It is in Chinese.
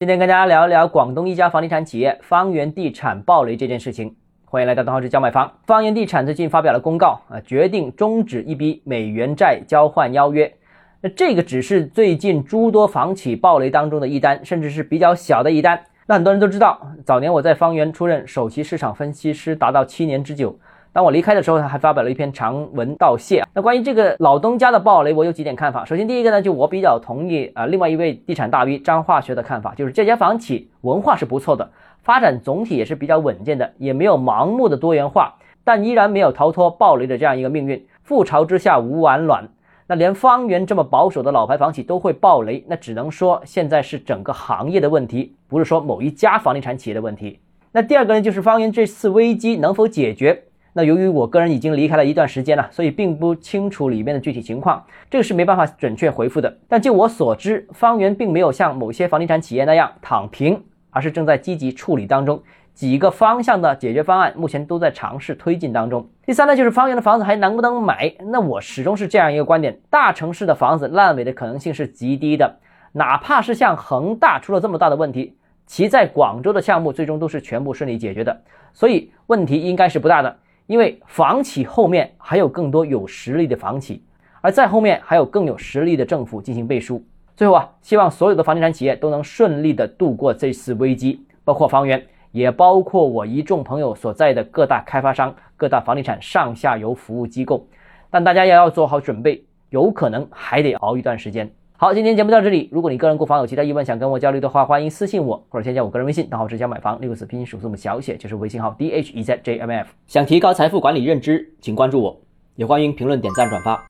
今天跟大家聊一聊广东一家房地产企业方圆地产暴雷这件事情。欢迎来到东浩之教买房。方圆地产最近发表了公告啊，决定终止一笔美元债交换邀约。那这个只是最近诸多房企暴雷当中的一单，甚至是比较小的一单。那很多人都知道，早年我在方圆出任首席市场分析师，达到七年之久。当我离开的时候，他还发表了一篇长文道谢。那关于这个老东家的暴雷，我有几点看法。首先，第一个呢，就我比较同意啊，另外一位地产大 V 张化学的看法，就是这家房企文化是不错的，发展总体也是比较稳健的，也没有盲目的多元化，但依然没有逃脱暴雷的这样一个命运。覆巢之下无完卵，那连方圆这么保守的老牌房企都会暴雷，那只能说现在是整个行业的问题，不是说某一家房地产企业的问题。那第二个呢，就是方圆这次危机能否解决？那由于我个人已经离开了一段时间了，所以并不清楚里面的具体情况，这个是没办法准确回复的。但就我所知，方圆并没有像某些房地产企业那样躺平，而是正在积极处理当中，几个方向的解决方案目前都在尝试推进当中。第三呢，就是方圆的房子还能不能买？那我始终是这样一个观点：大城市的房子烂尾的可能性是极低的，哪怕是像恒大出了这么大的问题，其在广州的项目最终都是全部顺利解决的，所以问题应该是不大的。因为房企后面还有更多有实力的房企，而在后面还有更有实力的政府进行背书。最后啊，希望所有的房地产企业都能顺利的度过这次危机，包括房源，也包括我一众朋友所在的各大开发商、各大房地产上下游服务机构。但大家也要做好准备，有可能还得熬一段时间。好，今天节目到这里。如果你个人购房有其他疑问，想跟我交流的话，欢迎私信我或者添加我个人微信，账号直接买房六个字拼音首字母小写就是微信号 d h e z j m f。想提高财富管理认知，请关注我，也欢迎评论、点赞、转发。